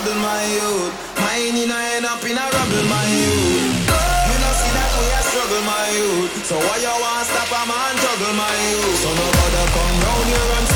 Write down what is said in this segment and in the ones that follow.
struggle, my youth. Mine in a end up in a rubble, my youth. You know see that we a struggle, my youth. So why you want stop a man juggle, my youth? So nobody come round here and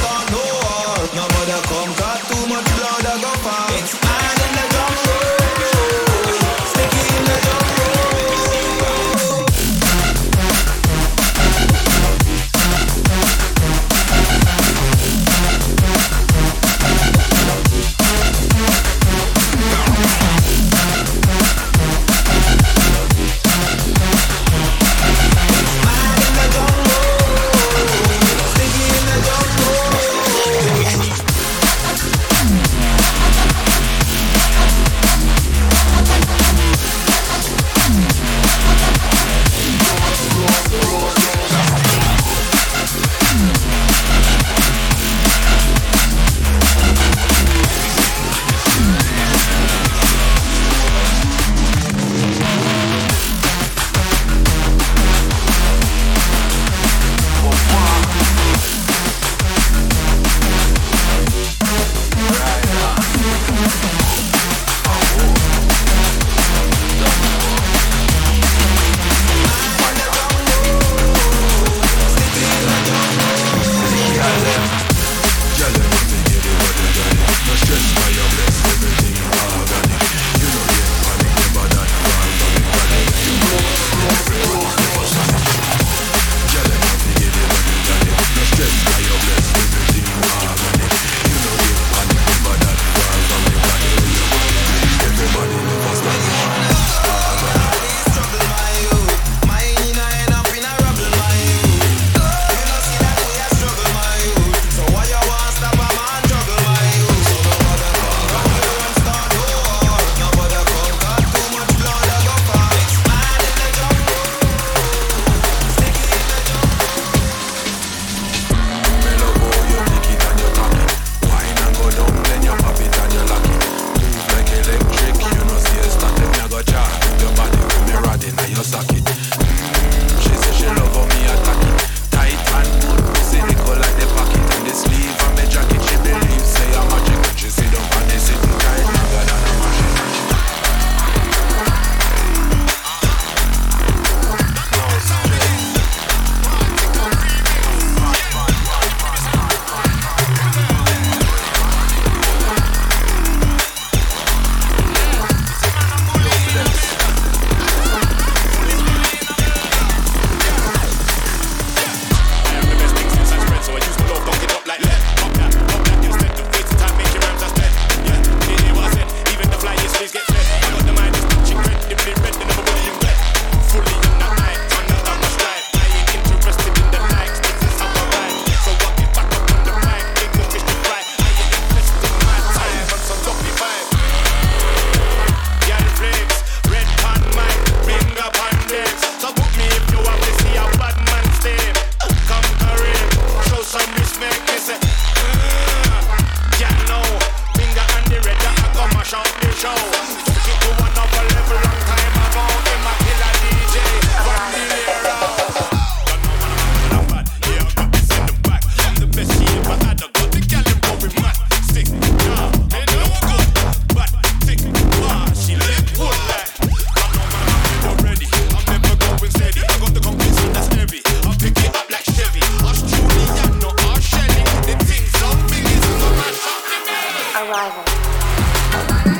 Thank